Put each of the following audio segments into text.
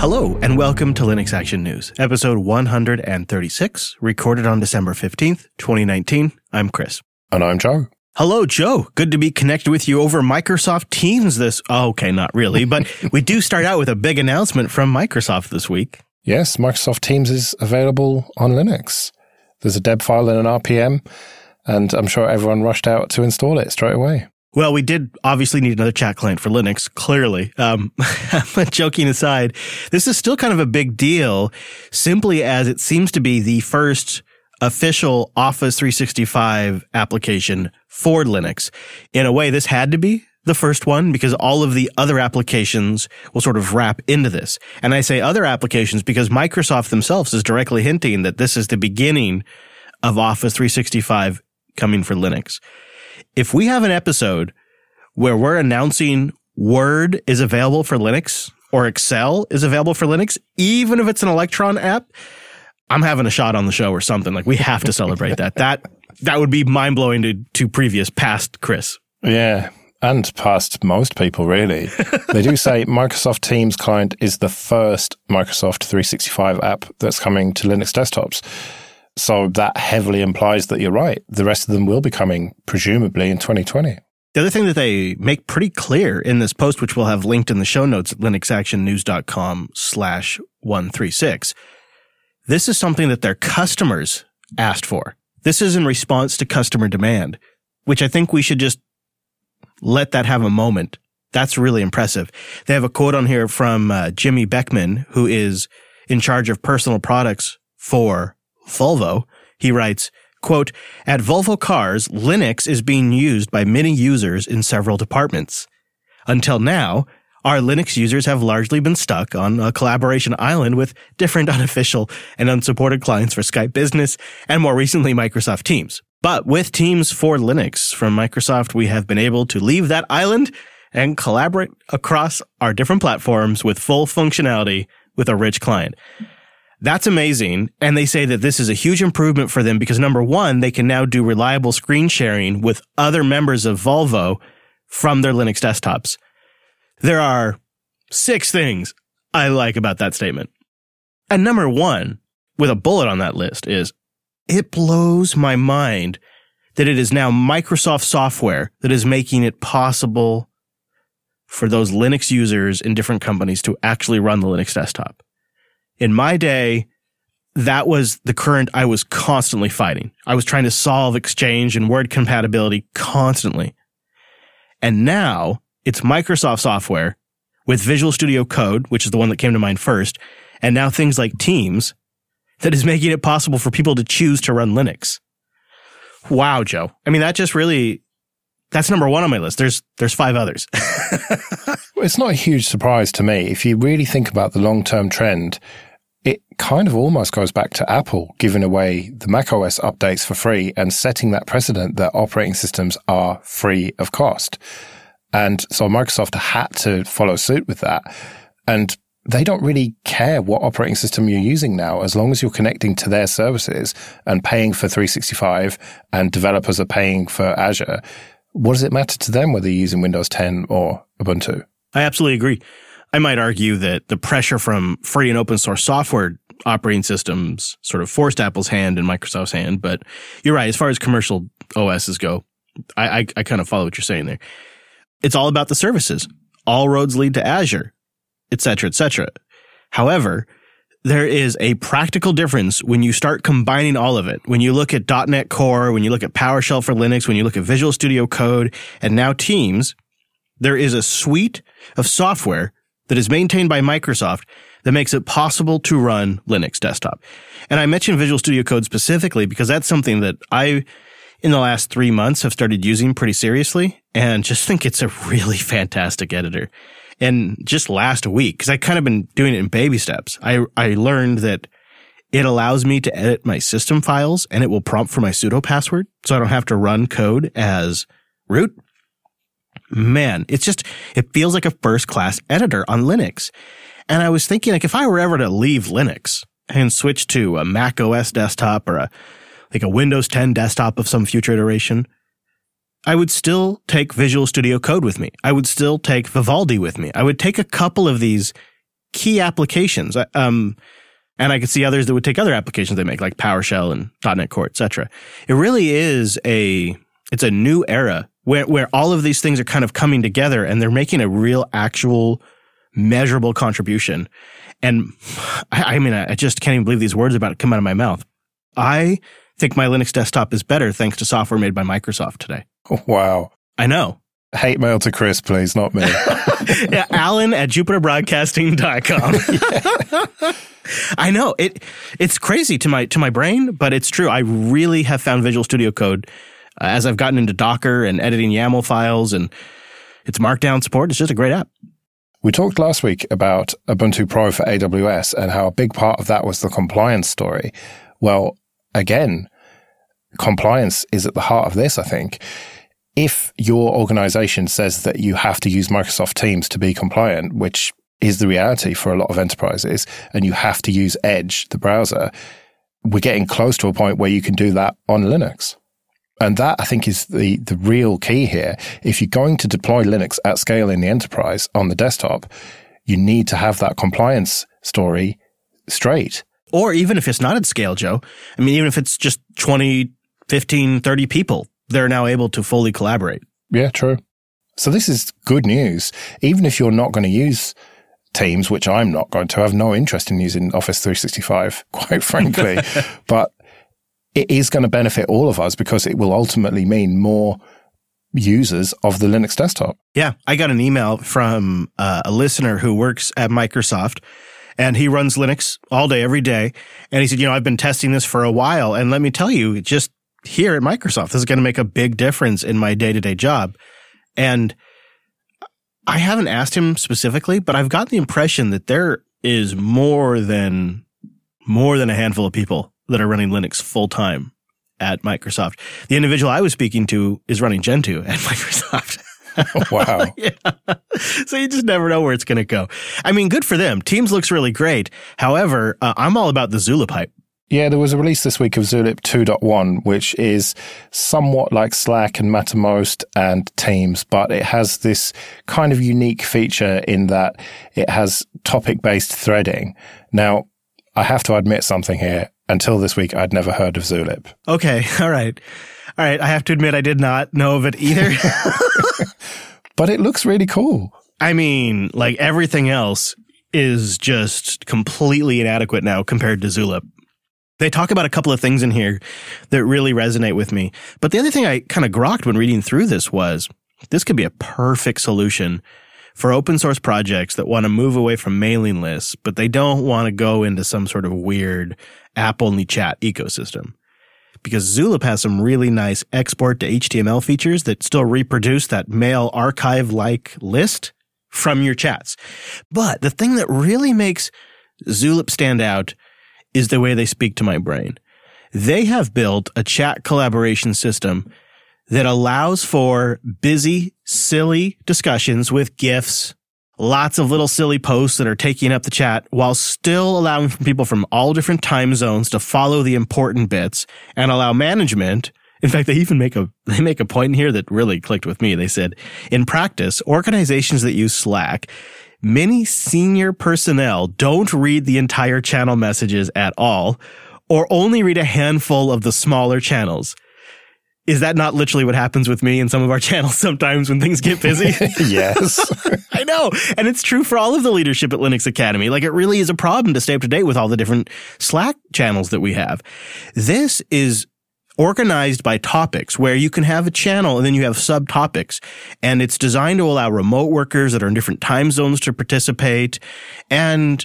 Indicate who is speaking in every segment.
Speaker 1: Hello, and welcome to Linux Action News, episode 136, recorded on December 15th, 2019. I'm Chris.
Speaker 2: And I'm Joe.
Speaker 1: Hello, Joe. Good to be connected with you over Microsoft Teams this. Oh, okay, not really, but we do start out with a big announcement from Microsoft this week.
Speaker 2: Yes, Microsoft Teams is available on Linux. There's a deb file and an RPM, and I'm sure everyone rushed out to install it straight away.
Speaker 1: Well, we did obviously need another chat client for Linux, clearly. Um, but joking aside, this is still kind of a big deal simply as it seems to be the first official Office 365 application for Linux. In a way, this had to be the first one because all of the other applications will sort of wrap into this. And I say other applications because Microsoft themselves is directly hinting that this is the beginning of Office 365 coming for Linux if we have an episode where we're announcing Word is available for Linux or Excel is available for Linux, even if it's an Electron app, I'm having a shot on the show or something. Like we have to celebrate that. That that would be mind blowing to to previous past Chris.
Speaker 2: Yeah. And past most people, really. they do say Microsoft Teams client is the first Microsoft 365 app that's coming to Linux desktops. So that heavily implies that you're right. The rest of them will be coming, presumably, in 2020.
Speaker 1: The other thing that they make pretty clear in this post, which we'll have linked in the show notes at linuxactionnews.com slash 136, this is something that their customers asked for. This is in response to customer demand, which I think we should just let that have a moment. That's really impressive. They have a quote on here from uh, Jimmy Beckman, who is in charge of personal products for Volvo, he writes, quote, At Volvo Cars, Linux is being used by many users in several departments. Until now, our Linux users have largely been stuck on a collaboration island with different unofficial and unsupported clients for Skype Business and more recently Microsoft Teams. But with Teams for Linux from Microsoft, we have been able to leave that island and collaborate across our different platforms with full functionality with a rich client. That's amazing. And they say that this is a huge improvement for them because number one, they can now do reliable screen sharing with other members of Volvo from their Linux desktops. There are six things I like about that statement. And number one, with a bullet on that list, is it blows my mind that it is now Microsoft software that is making it possible for those Linux users in different companies to actually run the Linux desktop. In my day, that was the current I was constantly fighting. I was trying to solve exchange and word compatibility constantly. And now it's Microsoft software with Visual Studio Code, which is the one that came to mind first, and now things like Teams that is making it possible for people to choose to run Linux. Wow, Joe. I mean, that just really that's number one on my list. There's there's five others.
Speaker 2: it's not a huge surprise to me if you really think about the long term trend it kind of almost goes back to Apple giving away the macOS updates for free and setting that precedent that operating systems are free of cost. And so Microsoft had to follow suit with that. And they don't really care what operating system you're using now, as long as you're connecting to their services and paying for 365 and developers are paying for Azure. What does it matter to them whether you're using Windows 10 or Ubuntu?
Speaker 1: I absolutely agree. I might argue that the pressure from free and open source software operating systems sort of forced Apple's hand and Microsoft's hand. But you're right. As far as commercial OSs go, I, I, I kind of follow what you're saying there. It's all about the services. All roads lead to Azure, et cetera, et cetera. However, there is a practical difference when you start combining all of it. When you look at .NET Core, when you look at PowerShell for Linux, when you look at Visual Studio Code, and now Teams, there is a suite of software that is maintained by Microsoft that makes it possible to run Linux desktop. And I mentioned Visual Studio Code specifically because that's something that I, in the last three months, have started using pretty seriously and just think it's a really fantastic editor. And just last week, because I kind of been doing it in baby steps, I, I learned that it allows me to edit my system files and it will prompt for my sudo password. So I don't have to run code as root man, it's just, it feels like a first class editor on Linux. And I was thinking, like, if I were ever to leave Linux and switch to a Mac OS desktop or a, like a Windows 10 desktop of some future iteration, I would still take Visual Studio Code with me. I would still take Vivaldi with me. I would take a couple of these key applications. Um, and I could see others that would take other applications they make, like PowerShell and .NET Core, etc. It really is a it's a new era where where all of these things are kind of coming together and they're making a real, actual, measurable contribution. And I, I mean, I just can't even believe these words about it come out of my mouth. I think my Linux desktop is better thanks to software made by Microsoft today.
Speaker 2: Wow.
Speaker 1: I know.
Speaker 2: Hate mail to Chris, please, not me.
Speaker 1: yeah, Alan at jupiterbroadcasting.com. I know it. It's crazy to my to my brain, but it's true. I really have found Visual Studio Code uh, as I've gotten into Docker and editing YAML files and its Markdown support. It's just a great app.
Speaker 2: We talked last week about Ubuntu Pro for AWS and how a big part of that was the compliance story. Well, again, compliance is at the heart of this, I think if your organization says that you have to use Microsoft Teams to be compliant, which is the reality for a lot of enterprises, and you have to use Edge, the browser, we're getting close to a point where you can do that on Linux. And that I think is the, the real key here. If you're going to deploy Linux at scale in the enterprise on the desktop, you need to have that compliance story straight.
Speaker 1: Or even if it's not at scale, Joe, I mean, even if it's just 20, 15, 30 people, they're now able to fully collaborate.
Speaker 2: Yeah, true. So this is good news. Even if you're not going to use Teams, which I'm not going to, I have no interest in using Office 365, quite frankly, but it is going to benefit all of us because it will ultimately mean more users of the Linux desktop.
Speaker 1: Yeah, I got an email from uh, a listener who works at Microsoft and he runs Linux all day, every day. And he said, you know, I've been testing this for a while. And let me tell you, just here at Microsoft. This is going to make a big difference in my day to day job. And I haven't asked him specifically, but I've got the impression that there is more than more than a handful of people that are running Linux full time at Microsoft. The individual I was speaking to is running Gentoo at Microsoft.
Speaker 2: wow.
Speaker 1: yeah. So you just never know where it's going to go. I mean, good for them. Teams looks really great. However, uh, I'm all about the Zulip hype.
Speaker 2: Yeah, there was a release this week of Zulip 2.1, which is somewhat like Slack and Mattermost and Teams, but it has this kind of unique feature in that it has topic based threading. Now, I have to admit something here. Until this week, I'd never heard of Zulip.
Speaker 1: Okay. All right. All right. I have to admit, I did not know of it either.
Speaker 2: but it looks really cool.
Speaker 1: I mean, like everything else is just completely inadequate now compared to Zulip. They talk about a couple of things in here that really resonate with me. But the other thing I kind of grokked when reading through this was this could be a perfect solution for open source projects that want to move away from mailing lists, but they don't want to go into some sort of weird app only chat ecosystem. Because Zulip has some really nice export to HTML features that still reproduce that mail archive like list from your chats. But the thing that really makes Zulip stand out is the way they speak to my brain. They have built a chat collaboration system that allows for busy, silly discussions with GIFs, lots of little silly posts that are taking up the chat while still allowing people from all different time zones to follow the important bits and allow management. In fact, they even make a, they make a point in here that really clicked with me. They said, in practice, organizations that use Slack many senior personnel don't read the entire channel messages at all or only read a handful of the smaller channels. Is that not literally what happens with me in some of our channels sometimes when things get busy?
Speaker 2: yes.
Speaker 1: I know. And it's true for all of the leadership at Linux Academy. Like it really is a problem to stay up to date with all the different Slack channels that we have. This is organized by topics where you can have a channel and then you have subtopics. And it's designed to allow remote workers that are in different time zones to participate and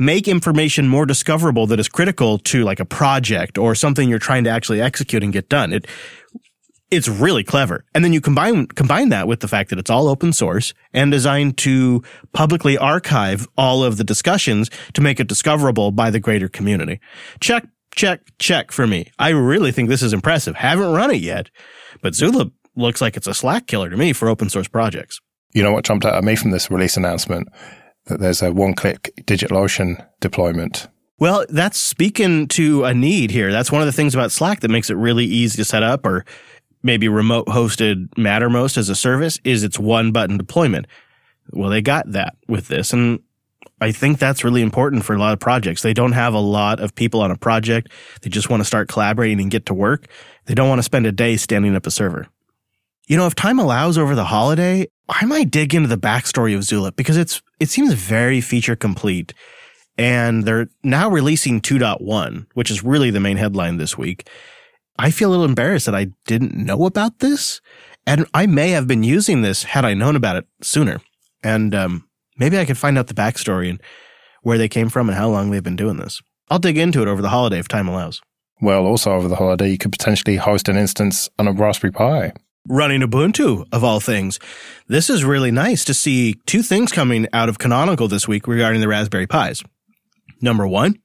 Speaker 1: make information more discoverable that is critical to like a project or something you're trying to actually execute and get done. It, it's really clever. And then you combine, combine that with the fact that it's all open source and designed to publicly archive all of the discussions to make it discoverable by the greater community. Check check, check for me. I really think this is impressive. Haven't run it yet, but Zulip looks like it's a slack killer to me for open source projects.
Speaker 2: You know what jumped out at me from this release announcement? That there's a one click DigitalOcean deployment.
Speaker 1: Well, that's speaking to a need here. That's one of the things about Slack that makes it really easy to set up or maybe remote hosted Mattermost as a service is its one button deployment. Well, they got that with this. And I think that's really important for a lot of projects. They don't have a lot of people on a project. They just want to start collaborating and get to work. They don't want to spend a day standing up a server. You know, if time allows over the holiday, I might dig into the backstory of Zulip because it's it seems very feature complete. And they're now releasing 2.1, which is really the main headline this week. I feel a little embarrassed that I didn't know about this. And I may have been using this had I known about it sooner. And um, maybe I could find out the backstory and where they came from and how long they've been doing this. I'll dig into it over the holiday if time allows.
Speaker 2: Well, also over the holiday, you could potentially host an instance on a Raspberry Pi.
Speaker 1: Running Ubuntu, of all things. This is really nice to see two things coming out of Canonical this week regarding the Raspberry Pis. Number one,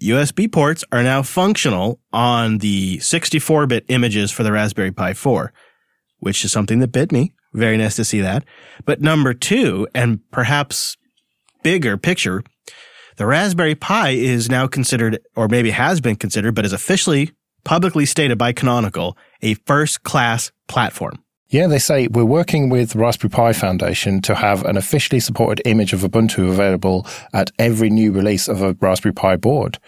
Speaker 1: USB ports are now functional on the 64 bit images for the Raspberry Pi 4, which is something that bit me. Very nice to see that. But number two, and perhaps bigger picture, the Raspberry Pi is now considered, or maybe has been considered, but is officially publicly stated by Canonical, a first class platform.
Speaker 2: Yeah, they say we're working with Raspberry Pi Foundation to have an officially supported image of Ubuntu available at every new release of a Raspberry Pi board.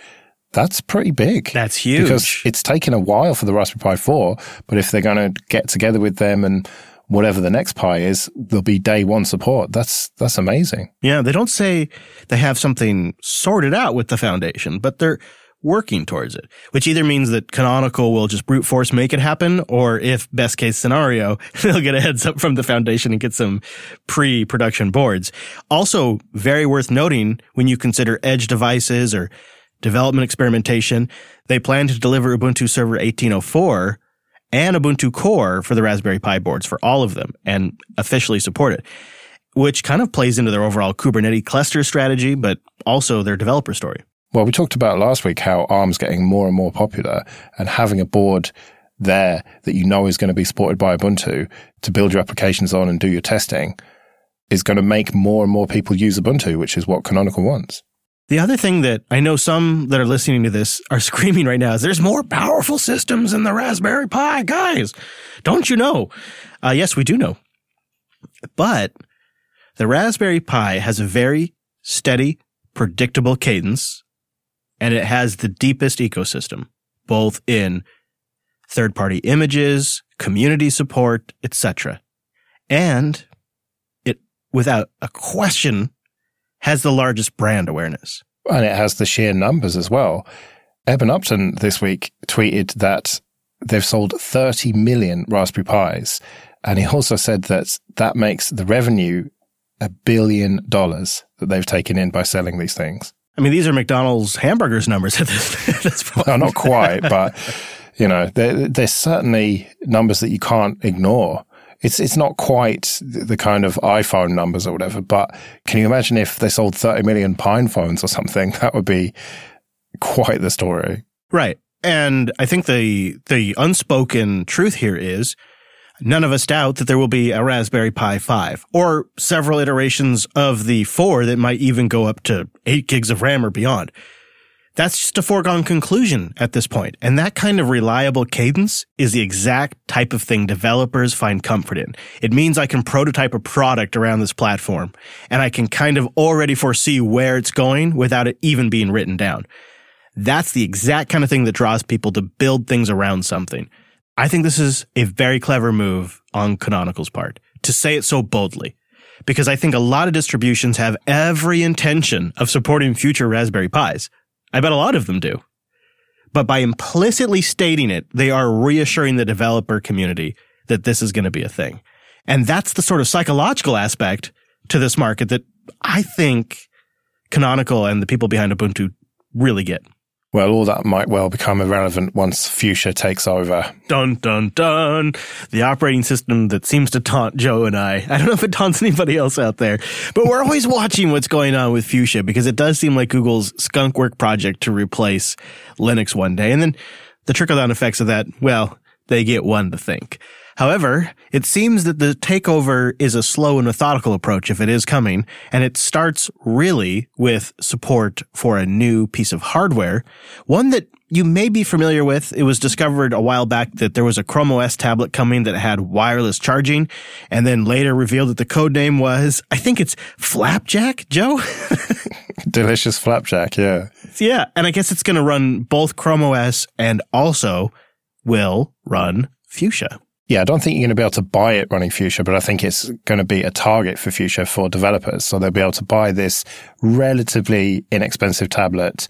Speaker 2: That's pretty big.
Speaker 1: That's huge.
Speaker 2: Because it's taken a while for the Raspberry Pi 4, but if they're going to get together with them and whatever the next Pi is, there'll be day one support. That's that's amazing.
Speaker 1: Yeah, they don't say they have something sorted out with the foundation, but they're working towards it, which either means that Canonical will just brute force make it happen, or if best case scenario, they'll get a heads up from the foundation and get some pre-production boards. Also, very worth noting when you consider edge devices or development experimentation, they plan to deliver Ubuntu Server 1804 and Ubuntu Core for the Raspberry Pi boards for all of them and officially support it, which kind of plays into their overall Kubernetes cluster strategy, but also their developer story.
Speaker 2: Well, we talked about last week how ARM's getting more and more popular and having a board there that you know is going to be supported by Ubuntu to build your applications on and do your testing is going to make more and more people use Ubuntu, which is what Canonical wants.
Speaker 1: The other thing that I know some that are listening to this are screaming right now is there's more powerful systems in the Raspberry Pi. Guys, don't you know? Uh, yes, we do know. But the Raspberry Pi has a very steady, predictable cadence and it has the deepest ecosystem, both in third party images, community support, etc. And it, without a question, has the largest brand awareness.
Speaker 2: And it has the sheer numbers as well. Eben Upton this week tweeted that they've sold 30 million Raspberry Pis. And he also said that that makes the revenue a billion dollars that they've taken in by selling these things.
Speaker 1: I mean, these are McDonald's hamburgers numbers at this, at this point.
Speaker 2: No, not quite, but you know, they're, they're certainly numbers that you can't ignore. It's it's not quite the kind of iPhone numbers or whatever, but can you imagine if they sold 30 million PinePhones or something? That would be quite the story.
Speaker 1: Right. And I think the the unspoken truth here is none of us doubt that there will be a Raspberry Pi 5 or several iterations of the 4 that might even go up to 8 gigs of RAM or beyond. That's just a foregone conclusion at this point. And that kind of reliable cadence is the exact type of thing developers find comfort in. It means I can prototype a product around this platform and I can kind of already foresee where it's going without it even being written down. That's the exact kind of thing that draws people to build things around something. I think this is a very clever move on Canonical's part to say it so boldly. Because I think a lot of distributions have every intention of supporting future Raspberry Pis. I bet a lot of them do. But by implicitly stating it, they are reassuring the developer community that this is going to be a thing. And that's the sort of psychological aspect to this market that I think Canonical and the people behind Ubuntu really get.
Speaker 2: Well, all that might well become irrelevant once Fuchsia takes over.
Speaker 1: Dun, dun, dun. The operating system that seems to taunt Joe and I. I don't know if it taunts anybody else out there, but we're always watching what's going on with Fuchsia because it does seem like Google's skunkwork project to replace Linux one day. And then the trickle down effects of that, well, they get one to think. However, it seems that the takeover is a slow and methodical approach if it is coming, and it starts really with support for a new piece of hardware, one that you may be familiar with. It was discovered a while back that there was a Chrome OS tablet coming that had wireless charging, and then later revealed that the code name was, I think it's Flapjack, Joe?
Speaker 2: Delicious flapjack, yeah.
Speaker 1: Yeah, and I guess it's going to run both Chrome OS and also will run Fuchsia.
Speaker 2: Yeah, I don't think you're going to be able to buy it running Fuchsia, but I think it's going to be a target for Fuchsia for developers. So they'll be able to buy this relatively inexpensive tablet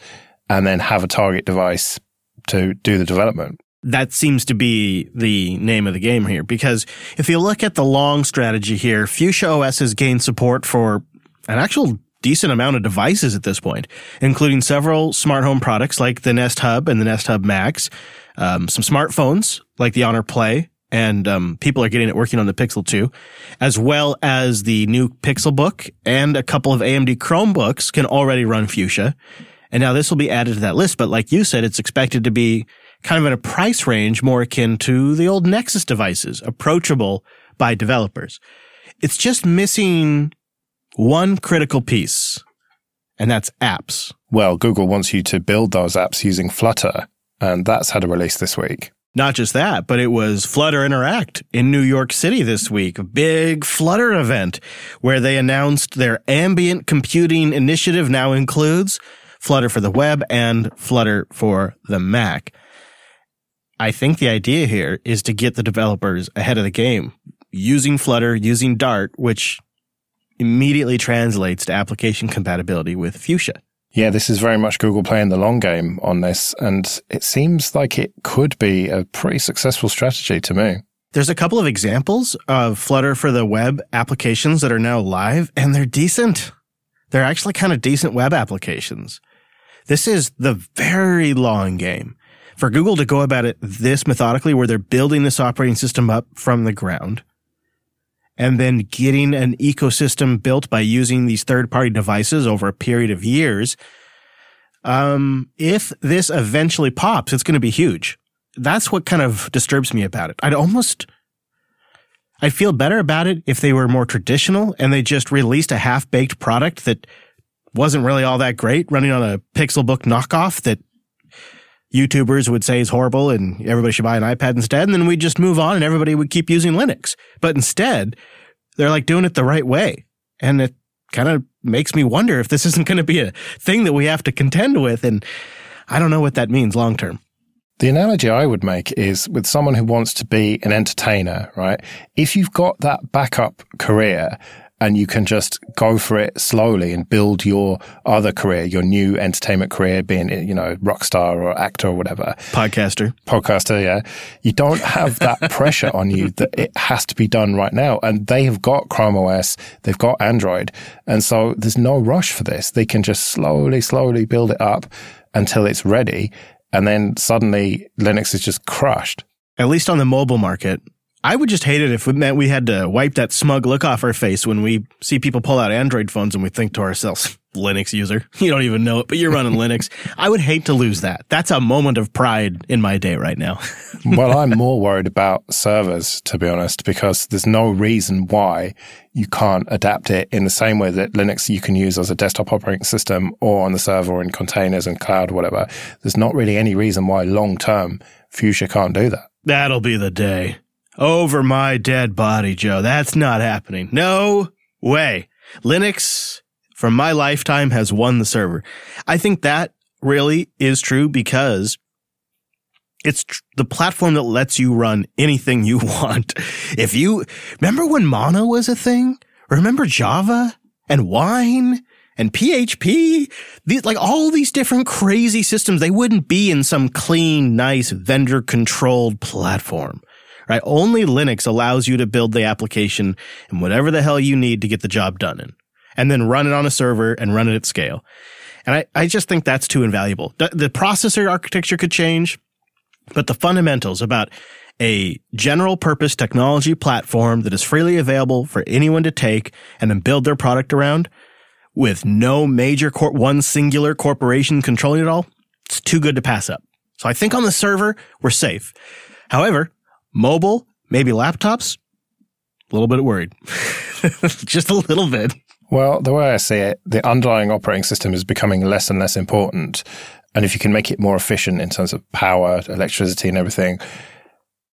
Speaker 2: and then have a target device to do the development.
Speaker 1: That seems to be the name of the game here because if you look at the long strategy here, Fuchsia OS has gained support for an actual decent amount of devices at this point, including several smart home products like the Nest Hub and the Nest Hub Max, um, some smartphones like the Honor Play, and um, people are getting it working on the Pixel 2, as well as the new Pixel Book and a couple of AMD Chromebooks can already run Fuchsia. And now this will be added to that list, but like you said, it's expected to be kind of in a price range more akin to the old Nexus devices, approachable by developers. It's just missing one critical piece, and that's apps.
Speaker 2: Well, Google wants you to build those apps using Flutter, and that's had a release this week.
Speaker 1: Not just that, but it was Flutter Interact in New York City this week, a big Flutter event where they announced their ambient computing initiative now includes Flutter for the web and Flutter for the Mac. I think the idea here is to get the developers ahead of the game using Flutter, using Dart, which immediately translates to application compatibility with Fuchsia.
Speaker 2: Yeah, this is very much Google playing the long game on this, and it seems like it could be a pretty successful strategy to me.
Speaker 1: There's a couple of examples of Flutter for the web applications that are now live, and they're decent. They're actually kind of decent web applications. This is the very long game. For Google to go about it this methodically, where they're building this operating system up from the ground, and then getting an ecosystem built by using these third party devices over a period of years. Um, if this eventually pops, it's going to be huge. That's what kind of disturbs me about it. I'd almost, I'd feel better about it if they were more traditional and they just released a half baked product that wasn't really all that great running on a Pixelbook knockoff that YouTubers would say is horrible and everybody should buy an iPad instead. And then we'd just move on and everybody would keep using Linux. But instead, they're like doing it the right way. And it kind of makes me wonder if this isn't going to be a thing that we have to contend with. And I don't know what that means long term.
Speaker 2: The analogy I would make is with someone who wants to be an entertainer, right? If you've got that backup career and you can just go for it slowly and build your other career, your new entertainment career, being, you know, rock star or actor or whatever.
Speaker 1: Podcaster.
Speaker 2: Podcaster, yeah. You don't have that pressure on you that it has to be done right now. And they have got Chrome OS, they've got Android. And so there's no rush for this. They can just slowly, slowly build it up until it's ready. And then suddenly Linux is just crushed.
Speaker 1: At least on the mobile market, I would just hate it if it meant we had to wipe that smug look off our face when we see people pull out Android phones and we think to ourselves, Linux user, you don't even know it, but you're running Linux. I would hate to lose that. That's a moment of pride in my day right now.
Speaker 2: well, I'm more worried about servers, to be honest, because there's no reason why you can't adapt it in the same way that Linux you can use as a desktop operating system or on the server or in containers and cloud, whatever. There's not really any reason why long term Fuchsia can't do that.
Speaker 1: That'll be the day. Over my dead body, Joe. That's not happening. No way. Linux, from my lifetime, has won the server. I think that really is true because it's tr- the platform that lets you run anything you want. If you remember when Mono was a thing, remember Java and Wine and PHP, these, like all these different crazy systems, they wouldn't be in some clean, nice vendor controlled platform right? Only Linux allows you to build the application and whatever the hell you need to get the job done in, and then run it on a server and run it at scale. And I, I just think that's too invaluable. The, the processor architecture could change, but the fundamentals about a general purpose technology platform that is freely available for anyone to take and then build their product around with no major cor- one singular corporation controlling it all, it's too good to pass up. So I think on the server, we're safe. However, Mobile, maybe laptops, a little bit worried. Just a little bit.
Speaker 2: Well, the way I see it, the underlying operating system is becoming less and less important. And if you can make it more efficient in terms of power, electricity, and everything,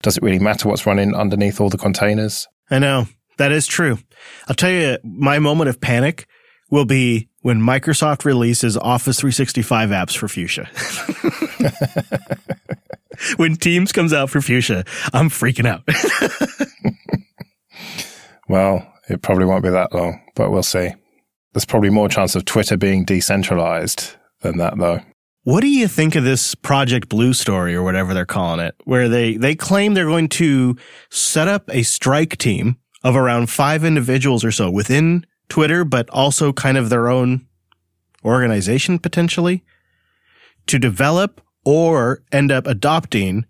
Speaker 2: does it really matter what's running underneath all the containers?
Speaker 1: I know. That is true. I'll tell you, my moment of panic will be when Microsoft releases Office 365 apps for Fuchsia. when Teams comes out for Fuchsia, I'm freaking out.
Speaker 2: well, it probably won't be that long, but we'll see. There's probably more chance of Twitter being decentralized than that, though.
Speaker 1: What do you think of this Project Blue story or whatever they're calling it, where they, they claim they're going to set up a strike team of around five individuals or so within Twitter, but also kind of their own organization potentially to develop or end up adopting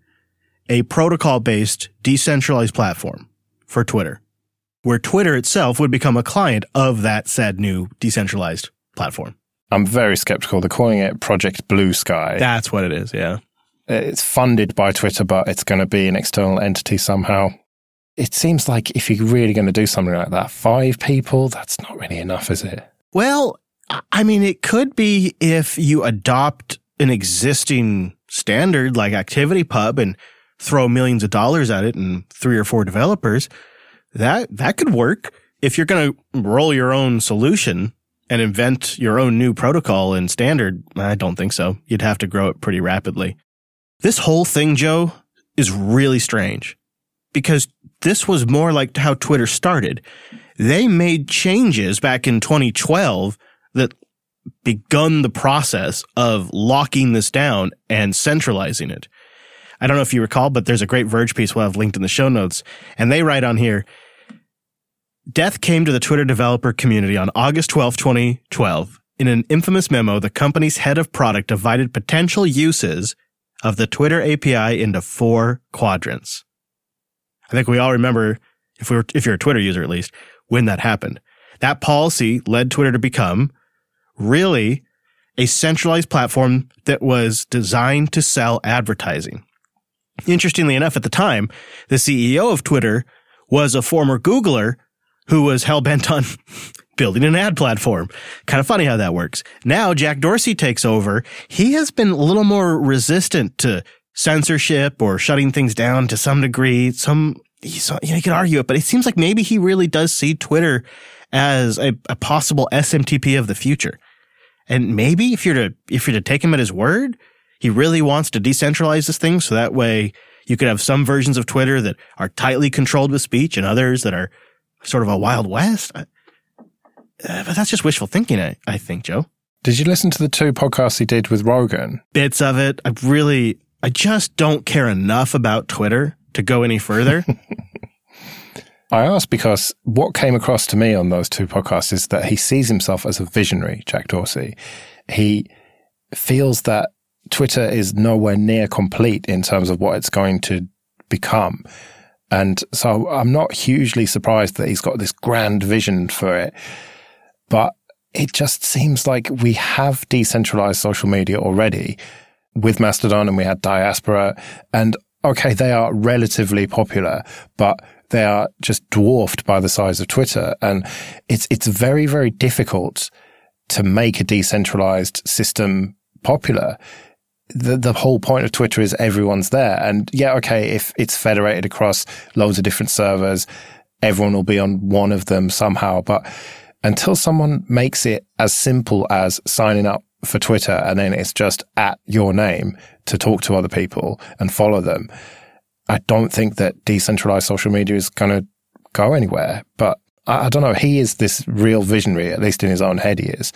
Speaker 1: a protocol based decentralized platform for Twitter, where Twitter itself would become a client of that said new decentralized platform.
Speaker 2: I'm very skeptical. They're calling it Project Blue Sky.
Speaker 1: That's what it is, yeah.
Speaker 2: It's funded by Twitter, but it's going to be an external entity somehow. It seems like if you're really going to do something like that, five people, that's not really enough, is it?
Speaker 1: Well, I mean, it could be if you adopt an existing standard like ActivityPub and throw millions of dollars at it and three or four developers. That, that could work. If you're going to roll your own solution and invent your own new protocol and standard, I don't think so. You'd have to grow it pretty rapidly. This whole thing, Joe, is really strange because this was more like how Twitter started. They made changes back in 2012 that begun the process of locking this down and centralizing it. I don't know if you recall, but there's a great Verge piece we'll have linked in the show notes. And they write on here, Death came to the Twitter developer community on August 12, 2012. In an infamous memo, the company's head of product divided potential uses of the Twitter API into four quadrants. I think we all remember, if we were, if you're a Twitter user at least, when that happened. That policy led Twitter to become really a centralized platform that was designed to sell advertising. Interestingly enough, at the time, the CEO of Twitter was a former Googler who was hell bent on building an ad platform. Kind of funny how that works. Now Jack Dorsey takes over. He has been a little more resistant to censorship or shutting things down to some degree. Some, you know, you could argue it, but it seems like maybe he really does see Twitter as a, a possible SMTP of the future. And maybe if you're to, if you're to take him at his word, he really wants to decentralize this thing so that way you could have some versions of Twitter that are tightly controlled with speech and others that are sort of a wild west. Uh, but that's just wishful thinking, I, I think, Joe.
Speaker 2: Did you listen to the two podcasts he did with Rogan?
Speaker 1: Bits of it. I really, I just don't care enough about Twitter to go any further.
Speaker 2: I ask because what came across to me on those two podcasts is that he sees himself as a visionary, Jack Dorsey. He feels that Twitter is nowhere near complete in terms of what it's going to become. And so I'm not hugely surprised that he's got this grand vision for it. But it just seems like we have decentralized social media already with Mastodon and we had Diaspora. And okay, they are relatively popular, but they are just dwarfed by the size of Twitter. And it's, it's very, very difficult to make a decentralized system popular. The, the whole point of Twitter is everyone's there. And yeah, okay, if it's federated across loads of different servers, everyone will be on one of them somehow. But until someone makes it as simple as signing up for Twitter and then it's just at your name to talk to other people and follow them, I don't think that decentralized social media is going to go anywhere. But I, I, don't know. He is this real visionary, at least in his own head, he is.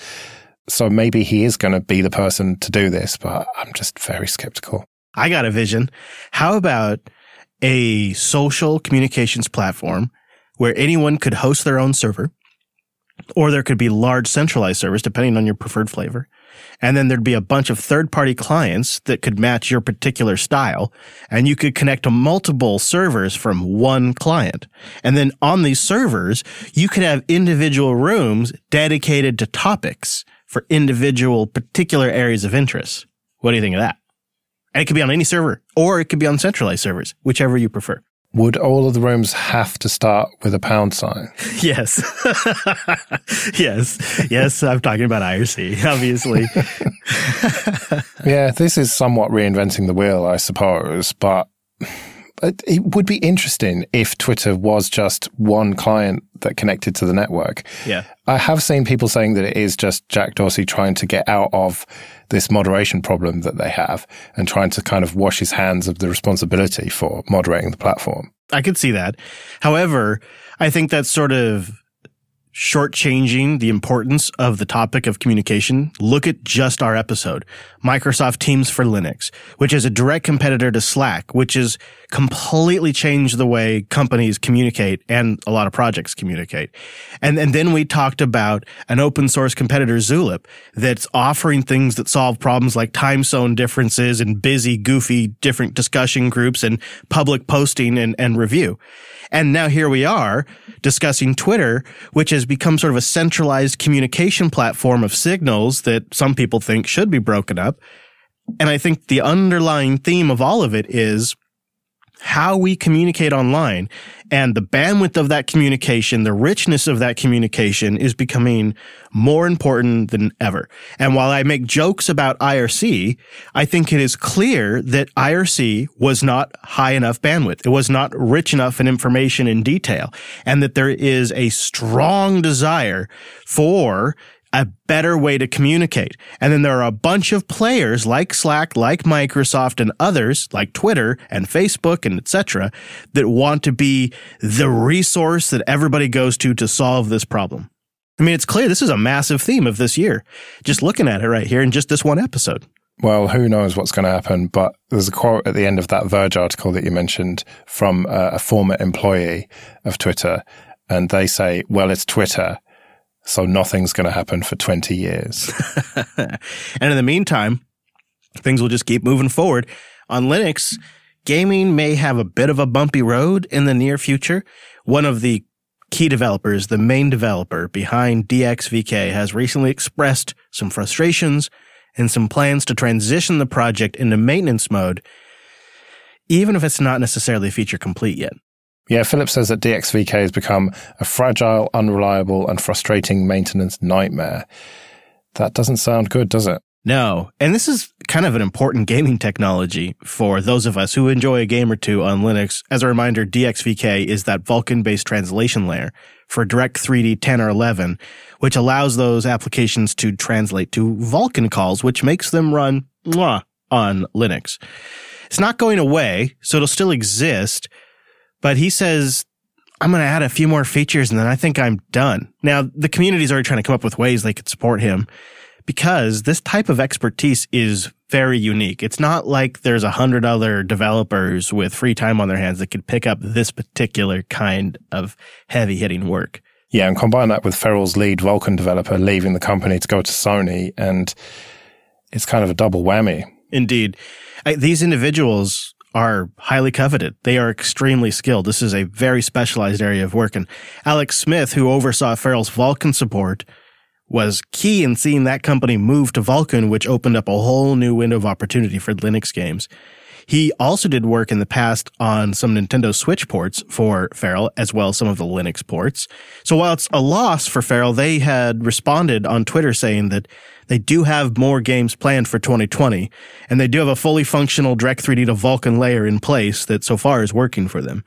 Speaker 2: So maybe he is going to be the person to do this, but I'm just very skeptical.
Speaker 1: I got a vision. How about a social communications platform where anyone could host their own server, or there could be large centralized servers, depending on your preferred flavor. And then there'd be a bunch of third party clients that could match your particular style. And you could connect to multiple servers from one client. And then on these servers, you could have individual rooms dedicated to topics for individual particular areas of interest. What do you think of that? And it could be on any server or it could be on centralized servers, whichever you prefer.
Speaker 2: Would all of the rooms have to start with a pound sign?
Speaker 1: Yes. yes. Yes. I'm talking about IRC, obviously.
Speaker 2: yeah, this is somewhat reinventing the wheel, I suppose. But it would be interesting if Twitter was just one client that connected to the network.
Speaker 1: Yeah.
Speaker 2: I have seen people saying that it is just Jack Dorsey trying to get out of this moderation problem that they have and trying to kind of wash his hands of the responsibility for moderating the platform.
Speaker 1: I could see that. However, I think that's sort of shortchanging the importance of the topic of communication, look at just our episode, Microsoft Teams for Linux, which is a direct competitor to Slack, which has completely changed the way companies communicate and a lot of projects communicate. And, and then we talked about an open source competitor, Zulip, that's offering things that solve problems like time zone differences and busy, goofy, different discussion groups and public posting and, and review. And now here we are discussing Twitter, which has become sort of a centralized communication platform of signals that some people think should be broken up. And I think the underlying theme of all of it is how we communicate online and the bandwidth of that communication, the richness of that communication is becoming more important than ever. And while I make jokes about IRC, I think it is clear that IRC was not high enough bandwidth. It was not rich enough in information and detail and that there is a strong desire for a better way to communicate. And then there are a bunch of players like Slack, like Microsoft and others like Twitter and Facebook and etc. that want to be the resource that everybody goes to to solve this problem. I mean, it's clear this is a massive theme of this year. Just looking at it right here in just this one episode.
Speaker 2: Well, who knows what's going to happen? But there's a quote at the end of that Verge article that you mentioned from uh, a former employee of Twitter. And they say, well, it's Twitter. So nothing's going to happen for 20 years.
Speaker 1: and in the meantime, things will just keep moving forward. On Linux, gaming may have a bit of a bumpy road in the near future. One of the key developers, the main developer behind DXVK, has recently expressed some frustrations and some plans to transition the project into maintenance mode, even if it's not necessarily feature complete yet.
Speaker 2: Yeah, Philip says that DXVK has become a fragile, unreliable, and frustrating maintenance nightmare. That doesn't sound good, does it?
Speaker 1: No. And this is kind of an important gaming technology for those of us who enjoy a game or two on Linux. As a reminder, DXVK is that Vulkan based translation layer for Direct 3D 10 or 11, which allows those applications to translate to Vulkan calls, which makes them run mwah, on Linux. It's not going away, so it'll still exist but he says, I'm going to add a few more features and then I think I'm done. Now, the community's already trying to come up with ways they could support him because this type of expertise is very unique. It's not like there's a hundred other developers with free time on their hands that could pick up this particular kind of heavy hitting work.
Speaker 2: Yeah, and combine that with Feral's lead Vulkan developer leaving the company to go to Sony, and it's kind of a double whammy.
Speaker 1: Indeed. I, these individuals are highly coveted. They are extremely skilled. This is a very specialized area of work. And Alex Smith, who oversaw Feral's Vulkan support, was key in seeing that company move to Vulkan, which opened up a whole new window of opportunity for Linux games. He also did work in the past on some Nintendo Switch ports for Feral, as well as some of the Linux ports. So while it's a loss for Feral, they had responded on Twitter saying that they do have more games planned for 2020, and they do have a fully functional Direct 3D to Vulkan layer in place that so far is working for them.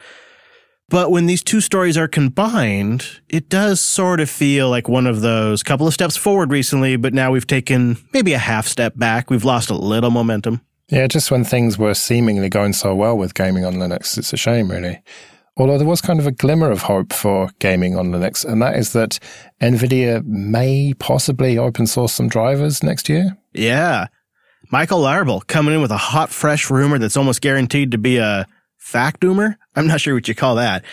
Speaker 1: But when these two stories are combined, it does sort of feel like one of those couple of steps forward recently, but now we've taken maybe a half step back. We've lost a little momentum.
Speaker 2: Yeah, just when things were seemingly going so well with gaming on Linux, it's a shame, really. Although there was kind of a glimmer of hope for gaming on Linux, and that is that NVIDIA may possibly open source some drivers next year.
Speaker 1: Yeah. Michael Larabel coming in with a hot, fresh rumor that's almost guaranteed to be a fact doomer. I'm not sure what you call that.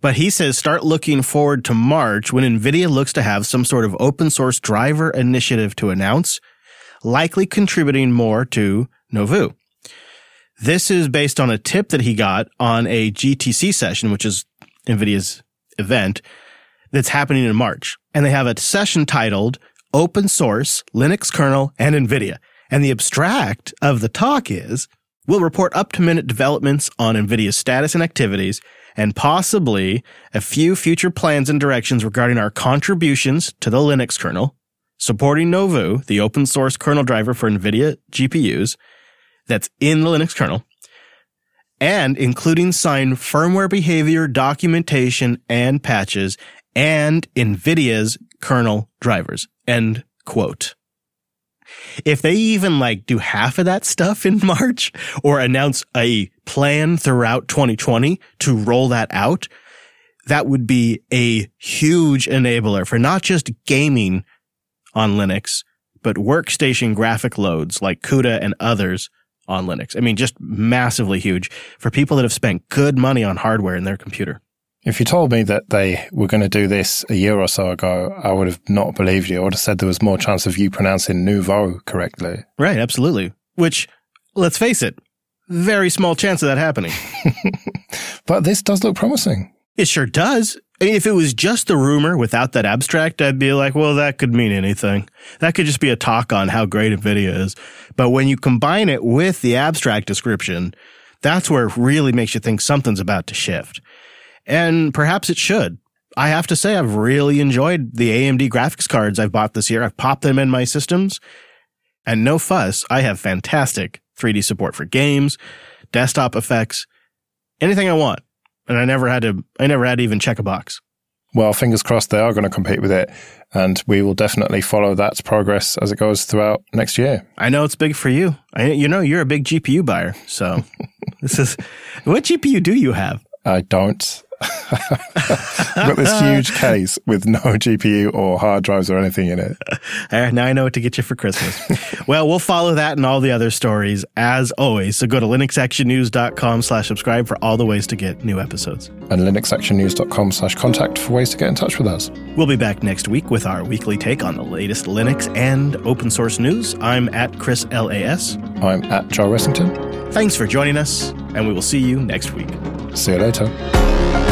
Speaker 1: But he says start looking forward to March when NVIDIA looks to have some sort of open source driver initiative to announce, likely contributing more to Nouveau. This is based on a tip that he got on a GTC session, which is NVIDIA's event that's happening in March. And they have a session titled Open Source, Linux Kernel, and NVIDIA. And the abstract of the talk is we'll report up to minute developments on NVIDIA's status and activities and possibly a few future plans and directions regarding our contributions to the Linux kernel, supporting Nouveau, the open source kernel driver for NVIDIA GPUs, that's in the Linux kernel. and including sign firmware behavior documentation and patches and NVIDIA's kernel drivers. End quote. If they even like do half of that stuff in March or announce a plan throughout 2020 to roll that out, that would be a huge enabler for not just gaming on Linux, but workstation graphic loads like CUDA and others on Linux. I mean, just massively huge for people that have spent good money on hardware in their computer.
Speaker 2: If you told me that they were going to do this a year or so ago, I would have not believed you. I would have said there was more chance of you pronouncing nouveau correctly.
Speaker 1: Right, absolutely. Which, let's face it, very small chance of that happening.
Speaker 2: but this does look promising.
Speaker 1: It sure does. I mean, if it was just the rumor without that abstract, I'd be like, well, that could mean anything. That could just be a talk on how great NVIDIA is. But when you combine it with the abstract description, that's where it really makes you think something's about to shift. And perhaps it should. I have to say, I've really enjoyed the AMD graphics cards I've bought this year. I've popped them in my systems and no fuss. I have fantastic 3D support for games, desktop effects, anything I want. And I never had to, I never had to even check a box.
Speaker 2: Well, fingers crossed they are going to compete with it. And we will definitely follow that progress as it goes throughout next year.
Speaker 1: I know it's big for you. I, you know, you're a big GPU buyer. So this is, what GPU do you have?
Speaker 2: I don't. Got this huge case with no GPU or hard drives or anything in it.
Speaker 1: Eh, now I know what to get you for Christmas. well, we'll follow that and all the other stories as always. So go to linuxactionnews.com slash subscribe for all the ways to get new episodes.
Speaker 2: And linuxactionnews.com slash contact for ways to get in touch with us.
Speaker 1: We'll be back next week with our weekly take on the latest Linux and open source news. I'm at Chris LAS.
Speaker 2: I'm at Joe Ressington.
Speaker 1: Thanks for joining us, and we will see you next week.
Speaker 2: See you later.